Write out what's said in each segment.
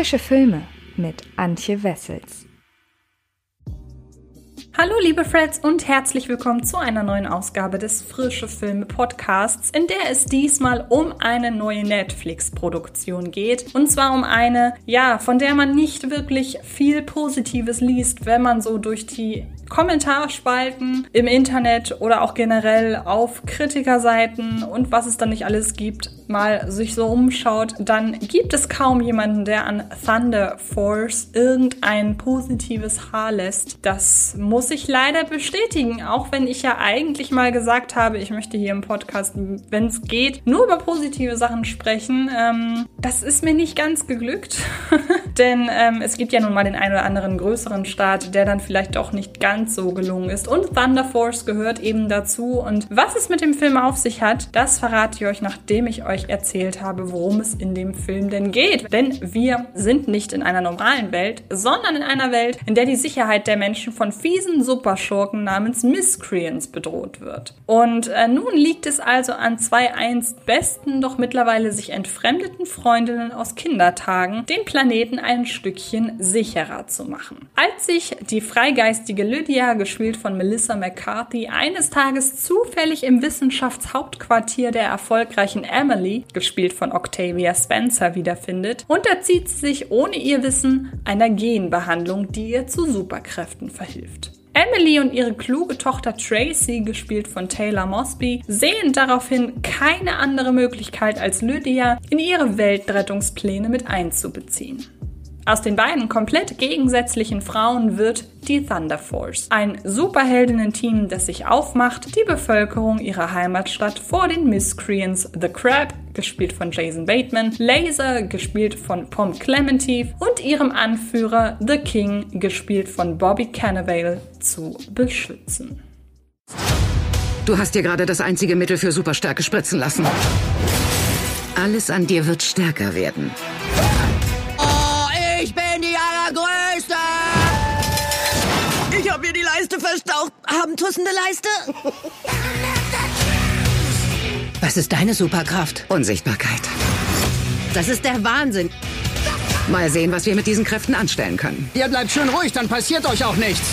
Frische Filme mit Antje Wessels. Hallo liebe Freds und herzlich willkommen zu einer neuen Ausgabe des Frische Filme Podcasts, in der es diesmal um eine neue Netflix-Produktion geht. Und zwar um eine, ja, von der man nicht wirklich viel Positives liest, wenn man so durch die Kommentarspalten im Internet oder auch generell auf Kritikerseiten und was es dann nicht alles gibt, mal sich so umschaut, dann gibt es kaum jemanden, der an Thunder Force irgendein positives Haar lässt. Das muss ich leider bestätigen, auch wenn ich ja eigentlich mal gesagt habe, ich möchte hier im Podcast, wenn es geht, nur über positive Sachen sprechen. Ähm, das ist mir nicht ganz geglückt, denn ähm, es gibt ja nun mal den einen oder anderen größeren Staat, der dann vielleicht doch nicht ganz so gelungen ist. Und Thunder Force gehört eben dazu. Und was es mit dem Film auf sich hat, das verrate ich euch, nachdem ich euch erzählt habe, worum es in dem Film denn geht. Denn wir sind nicht in einer normalen Welt, sondern in einer Welt, in der die Sicherheit der Menschen von fiesen Superschurken namens Miscreants bedroht wird. Und äh, nun liegt es also an zwei einst besten, doch mittlerweile sich entfremdeten Freundinnen aus Kindertagen, den Planeten ein Stückchen sicherer zu machen. Als sich die freigeistige Lydia gespielt von Melissa McCarthy, eines Tages zufällig im Wissenschaftshauptquartier der erfolgreichen Emily, gespielt von Octavia Spencer, wiederfindet, unterzieht sie sich ohne ihr Wissen einer Genbehandlung, die ihr zu Superkräften verhilft. Emily und ihre kluge Tochter Tracy, gespielt von Taylor Mosby, sehen daraufhin keine andere Möglichkeit als Lydia in ihre Weltrettungspläne mit einzubeziehen. Aus den beiden komplett gegensätzlichen Frauen wird die Thunder Force. Ein Superheldinnen-Team, das sich aufmacht, die Bevölkerung ihrer Heimatstadt vor den Miscreants The Crab, gespielt von Jason Bateman, Laser, gespielt von Pom Clemente und ihrem Anführer The King, gespielt von Bobby Cannavale, zu beschützen. Du hast dir gerade das einzige Mittel für Superstärke spritzen lassen. Alles an dir wird stärker werden. Leiste verstaucht. Haben tussende Leiste? Was ist deine Superkraft? Unsichtbarkeit. Das ist der Wahnsinn. Mal sehen, was wir mit diesen Kräften anstellen können. Ihr bleibt schön ruhig, dann passiert euch auch nichts.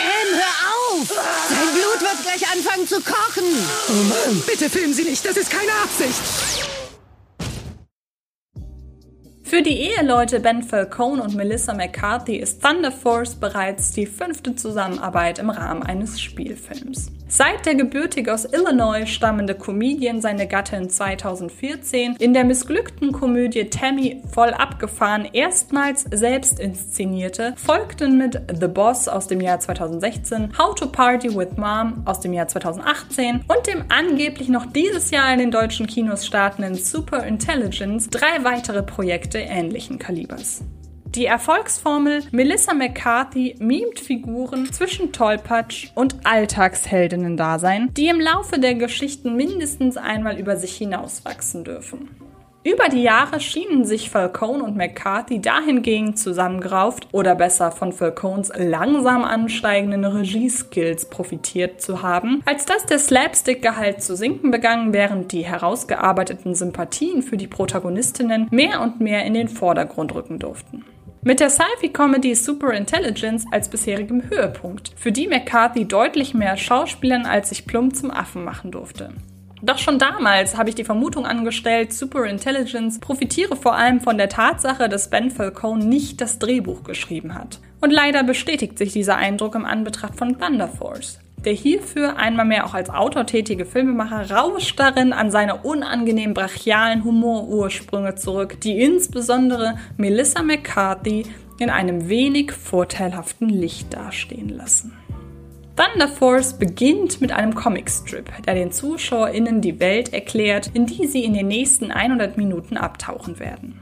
Anne, hör auf! Sein Blut wird gleich anfangen zu kochen. Oh Mann, bitte filmen Sie nicht, das ist keine Absicht. Für die Eheleute Ben Falcone und Melissa McCarthy ist Thunder Force bereits die fünfte Zusammenarbeit im Rahmen eines Spielfilms. Seit der gebürtig aus Illinois stammende Comedian seine Gattin 2014 in der missglückten Komödie Tammy voll abgefahren erstmals selbst inszenierte, folgten mit The Boss aus dem Jahr 2016, How to Party with Mom aus dem Jahr 2018 und dem angeblich noch dieses Jahr in den deutschen Kinos startenden Super Intelligence drei weitere Projekte ähnlichen Kalibers. Die Erfolgsformel Melissa McCarthy mimt Figuren zwischen Tollpatsch und Alltagsheldinnen-Dasein, die im Laufe der Geschichten mindestens einmal über sich hinauswachsen dürfen. Über die Jahre schienen sich Falcone und McCarthy dahingehend zusammengerauft oder besser von Falcones langsam ansteigenden Regieskills profitiert zu haben, als dass der Slapstick-Gehalt zu sinken begann, während die herausgearbeiteten Sympathien für die Protagonistinnen mehr und mehr in den Vordergrund rücken durften. Mit der Sci-Fi-Comedy Super Intelligence als bisherigem Höhepunkt, für die McCarthy deutlich mehr Schauspielern als sich plump zum Affen machen durfte. Doch schon damals habe ich die Vermutung angestellt, Super Intelligence profitiere vor allem von der Tatsache, dass Ben Falcone nicht das Drehbuch geschrieben hat. Und leider bestätigt sich dieser Eindruck im Anbetracht von Thunder Force. Der hierfür einmal mehr auch als Autor tätige Filmemacher rauscht darin an seine unangenehm brachialen Humorursprünge zurück, die insbesondere Melissa McCarthy in einem wenig vorteilhaften Licht dastehen lassen. Thunder Force beginnt mit einem Comicstrip, der den ZuschauerInnen die Welt erklärt, in die sie in den nächsten 100 Minuten abtauchen werden.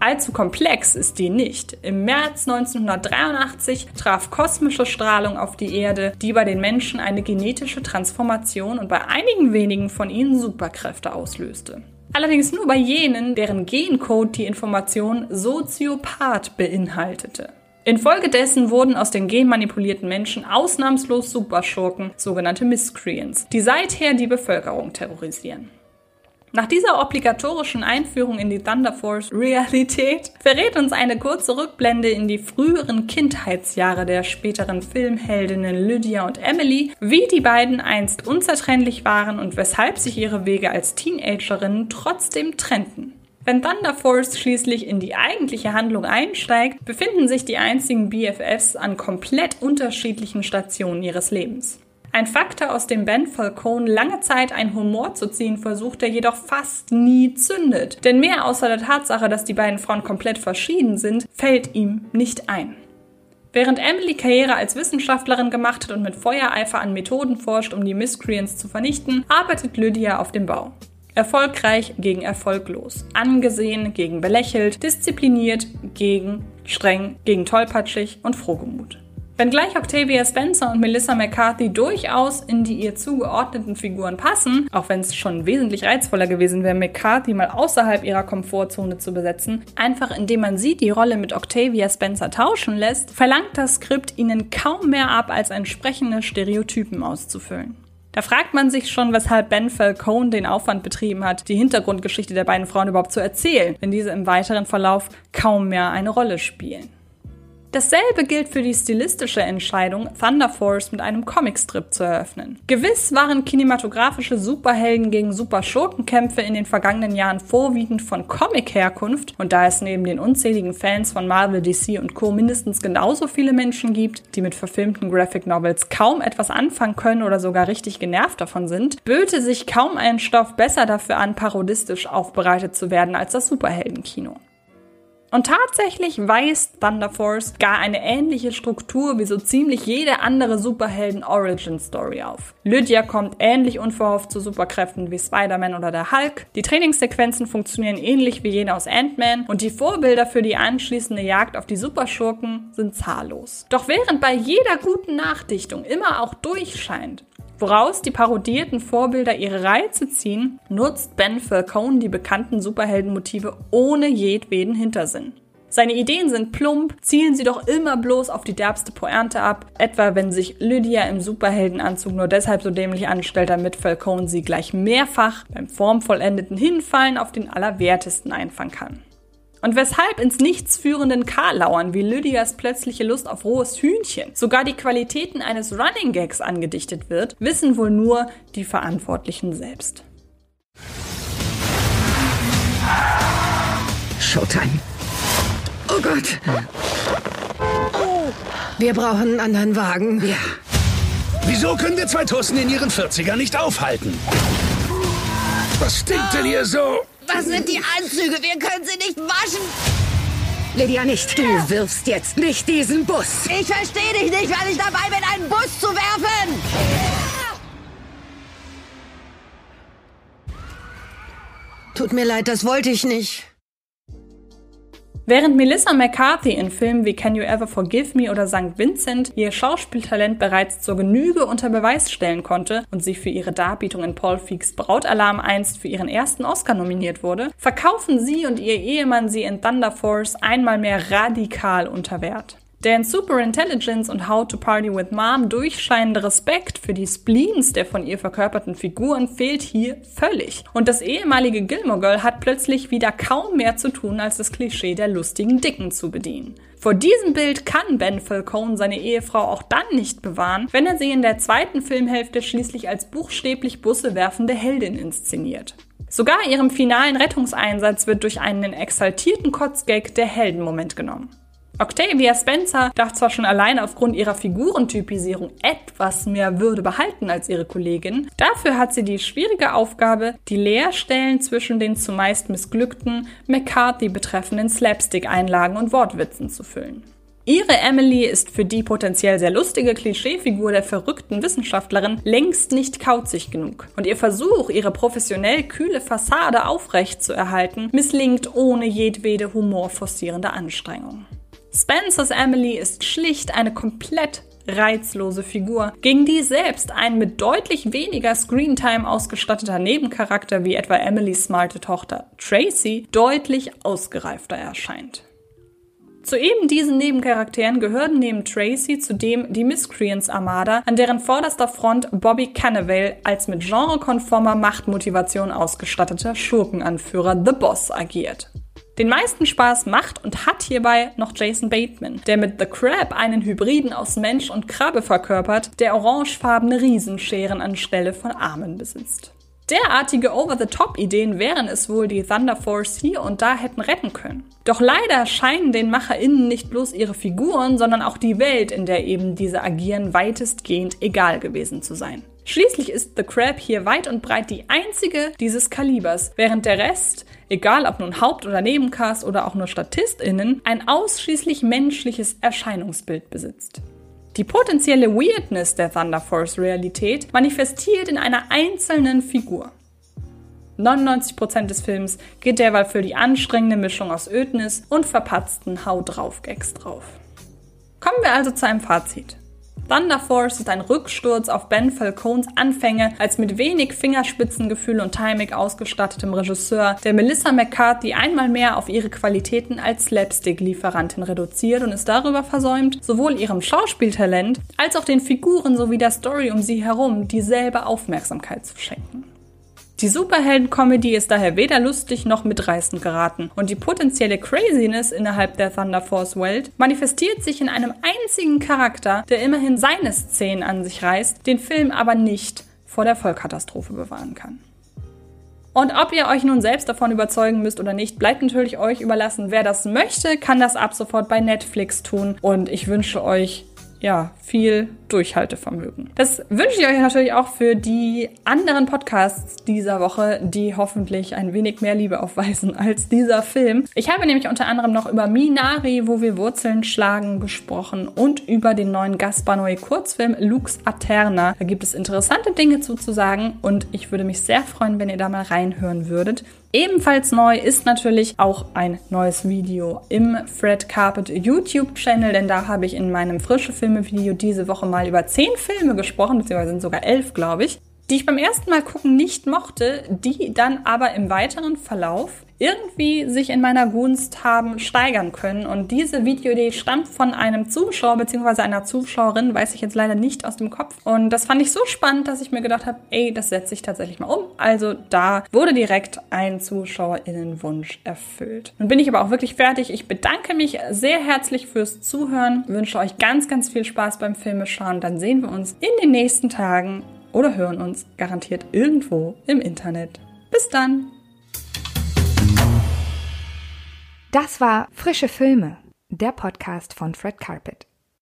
Allzu komplex ist die nicht. Im März 1983 traf kosmische Strahlung auf die Erde, die bei den Menschen eine genetische Transformation und bei einigen wenigen von ihnen Superkräfte auslöste. Allerdings nur bei jenen, deren Gencode die Information Soziopath beinhaltete. Infolgedessen wurden aus den genmanipulierten Menschen ausnahmslos Superschurken, sogenannte Miscreants, die seither die Bevölkerung terrorisieren. Nach dieser obligatorischen Einführung in die Thunder Force Realität verrät uns eine kurze Rückblende in die früheren Kindheitsjahre der späteren Filmheldinnen Lydia und Emily, wie die beiden einst unzertrennlich waren und weshalb sich ihre Wege als Teenagerinnen trotzdem trennten. Wenn Thunder Force schließlich in die eigentliche Handlung einsteigt, befinden sich die einzigen BFFs an komplett unterschiedlichen Stationen ihres Lebens. Ein Faktor, aus dem Ben Falcone lange Zeit einen Humor zu ziehen versucht, der jedoch fast nie zündet. Denn mehr außer der Tatsache, dass die beiden Frauen komplett verschieden sind, fällt ihm nicht ein. Während Emily Karriere als Wissenschaftlerin gemacht hat und mit Feuereifer an Methoden forscht, um die Miscreants zu vernichten, arbeitet Lydia auf dem Bau. Erfolgreich gegen erfolglos, angesehen gegen belächelt, diszipliniert gegen streng, gegen tollpatschig und frohgemut. Wenngleich Octavia Spencer und Melissa McCarthy durchaus in die ihr zugeordneten Figuren passen, auch wenn es schon wesentlich reizvoller gewesen wäre, McCarthy mal außerhalb ihrer Komfortzone zu besetzen, einfach indem man sie die Rolle mit Octavia Spencer tauschen lässt, verlangt das Skript ihnen kaum mehr ab, als entsprechende Stereotypen auszufüllen. Da fragt man sich schon, weshalb Ben Falcone den Aufwand betrieben hat, die Hintergrundgeschichte der beiden Frauen überhaupt zu erzählen, wenn diese im weiteren Verlauf kaum mehr eine Rolle spielen. Dasselbe gilt für die stilistische Entscheidung, Thunder Force mit einem Comicstrip zu eröffnen. Gewiss waren kinematografische Superhelden gegen Superschurkenkämpfe in den vergangenen Jahren vorwiegend von Comic-Herkunft und da es neben den unzähligen Fans von Marvel, DC und Co. mindestens genauso viele Menschen gibt, die mit verfilmten Graphic Novels kaum etwas anfangen können oder sogar richtig genervt davon sind, böte sich kaum ein Stoff besser dafür an, parodistisch aufbereitet zu werden als das Superheldenkino. Und tatsächlich weist Thunder Force gar eine ähnliche Struktur wie so ziemlich jede andere Superhelden-Origin-Story auf. Lydia kommt ähnlich unverhofft zu Superkräften wie Spider-Man oder der Hulk. Die Trainingssequenzen funktionieren ähnlich wie jene aus Ant-Man und die Vorbilder für die anschließende Jagd auf die Superschurken sind zahllos. Doch während bei jeder guten Nachdichtung immer auch durchscheint, Woraus die parodierten Vorbilder ihre Reize ziehen, nutzt Ben Falcone die bekannten Superheldenmotive ohne jedweden Hintersinn. Seine Ideen sind plump, zielen sie doch immer bloß auf die derbste Pointe ab, etwa wenn sich Lydia im Superheldenanzug nur deshalb so dämlich anstellt, damit Falcone sie gleich mehrfach beim formvollendeten Hinfallen auf den Allerwertesten einfangen kann. Und weshalb ins Nichts führenden Karlauern wie Lydias plötzliche Lust auf rohes Hühnchen sogar die Qualitäten eines Running Gags angedichtet wird, wissen wohl nur die Verantwortlichen selbst. Showtime. Oh Gott. Wir brauchen einen anderen Wagen. Ja. Wieso können wir zwei Tussen in ihren 40er nicht aufhalten? Was stinkt denn hier so? Was sind die Anzüge? Wir können sie nicht waschen. Lydia, nicht. Du wirfst jetzt nicht diesen Bus. Ich verstehe dich nicht, weil ich dabei bin, einen Bus zu werfen. Tut mir leid, das wollte ich nicht. Während Melissa McCarthy in Filmen wie Can You Ever Forgive Me oder St. Vincent ihr Schauspieltalent bereits zur Genüge unter Beweis stellen konnte und sie für ihre Darbietung in Paul Feeks Brautalarm einst für ihren ersten Oscar nominiert wurde, verkaufen sie und ihr Ehemann sie in Thunder Force einmal mehr radikal unter Wert. Der in Superintelligence und How to Party with Mom durchscheinende Respekt für die Spleens der von ihr verkörperten Figuren fehlt hier völlig. Und das ehemalige Gilmore Girl hat plötzlich wieder kaum mehr zu tun, als das Klischee der lustigen Dicken zu bedienen. Vor diesem Bild kann Ben Falcone seine Ehefrau auch dann nicht bewahren, wenn er sie in der zweiten Filmhälfte schließlich als buchstäblich Busse werfende Heldin inszeniert. Sogar ihrem finalen Rettungseinsatz wird durch einen exaltierten Kotzgag der Heldenmoment genommen. Octavia Spencer darf zwar schon alleine aufgrund ihrer Figurentypisierung etwas mehr Würde behalten als ihre Kollegin, dafür hat sie die schwierige Aufgabe, die Leerstellen zwischen den zumeist missglückten McCarthy betreffenden Slapstick-Einlagen und Wortwitzen zu füllen. Ihre Emily ist für die potenziell sehr lustige Klischeefigur der verrückten Wissenschaftlerin längst nicht kauzig genug. Und ihr Versuch, ihre professionell kühle Fassade aufrecht zu erhalten, misslingt ohne jedwede humorforcierende Anstrengung. Spencers Emily ist schlicht eine komplett reizlose Figur, gegen die selbst ein mit deutlich weniger Screentime ausgestatteter Nebencharakter wie etwa Emilys smarte Tochter Tracy deutlich ausgereifter erscheint. Zu eben diesen Nebencharakteren gehören neben Tracy zudem die Miscreants Armada, an deren vorderster Front Bobby Cannavale als mit genrekonformer Machtmotivation ausgestatteter Schurkenanführer The Boss agiert. Den meisten Spaß macht und hat hierbei noch Jason Bateman, der mit The Crab einen Hybriden aus Mensch und Krabbe verkörpert, der orangefarbene Riesenscheren anstelle von Armen besitzt. Derartige Over-the-Top-Ideen wären es wohl, die Thunder Force hier und da hätten retten können. Doch leider scheinen den MacherInnen nicht bloß ihre Figuren, sondern auch die Welt, in der eben diese agieren, weitestgehend egal gewesen zu sein. Schließlich ist The Crab hier weit und breit die einzige dieses Kalibers, während der Rest, egal ob nun Haupt- oder Nebencast oder auch nur StatistInnen, ein ausschließlich menschliches Erscheinungsbild besitzt. Die potenzielle Weirdness der Thunder Force Realität manifestiert in einer einzelnen Figur. 99% des Films geht derweil für die anstrengende Mischung aus Ödnis und verpatzten Hau drauf Gags drauf. Kommen wir also zu einem Fazit. Thunder Force ist ein Rücksturz auf Ben Falcones Anfänge als mit wenig Fingerspitzengefühl und Timing ausgestattetem Regisseur, der Melissa McCarthy einmal mehr auf ihre Qualitäten als Slapstick-Lieferantin reduziert und es darüber versäumt, sowohl ihrem Schauspieltalent als auch den Figuren sowie der Story um sie herum dieselbe Aufmerksamkeit zu schenken. Die Superhelden-Comedy ist daher weder lustig noch mitreißend geraten und die potenzielle Craziness innerhalb der Thunder Force-Welt manifestiert sich in einem einzigen Charakter, der immerhin seine Szenen an sich reißt, den Film aber nicht vor der Vollkatastrophe bewahren kann. Und ob ihr euch nun selbst davon überzeugen müsst oder nicht, bleibt natürlich euch überlassen. Wer das möchte, kann das ab sofort bei Netflix tun. Und ich wünsche euch ja, viel Durchhaltevermögen. Das wünsche ich euch natürlich auch für die anderen Podcasts dieser Woche, die hoffentlich ein wenig mehr Liebe aufweisen als dieser Film. Ich habe nämlich unter anderem noch über Minari, wo wir Wurzeln schlagen, gesprochen und über den neuen Gaspar Noé Kurzfilm Lux Aterna. Da gibt es interessante Dinge zu, zu sagen und ich würde mich sehr freuen, wenn ihr da mal reinhören würdet. Ebenfalls neu ist natürlich auch ein neues Video im Fred Carpet YouTube Channel, denn da habe ich in meinem frische Filme Video diese Woche mal über zehn Filme gesprochen, beziehungsweise sind sogar elf, glaube ich die ich beim ersten Mal gucken nicht mochte, die dann aber im weiteren Verlauf irgendwie sich in meiner Gunst haben steigern können. Und diese Videoidee stammt von einem Zuschauer bzw. einer Zuschauerin, weiß ich jetzt leider nicht aus dem Kopf. Und das fand ich so spannend, dass ich mir gedacht habe, ey, das setze ich tatsächlich mal um. Also da wurde direkt ein ZuschauerInnenwunsch erfüllt. Nun bin ich aber auch wirklich fertig. Ich bedanke mich sehr herzlich fürs Zuhören, wünsche euch ganz, ganz viel Spaß beim Filmeschauen. Dann sehen wir uns in den nächsten Tagen oder hören uns garantiert irgendwo im Internet. Bis dann! Das war Frische Filme, der Podcast von Fred Carpet.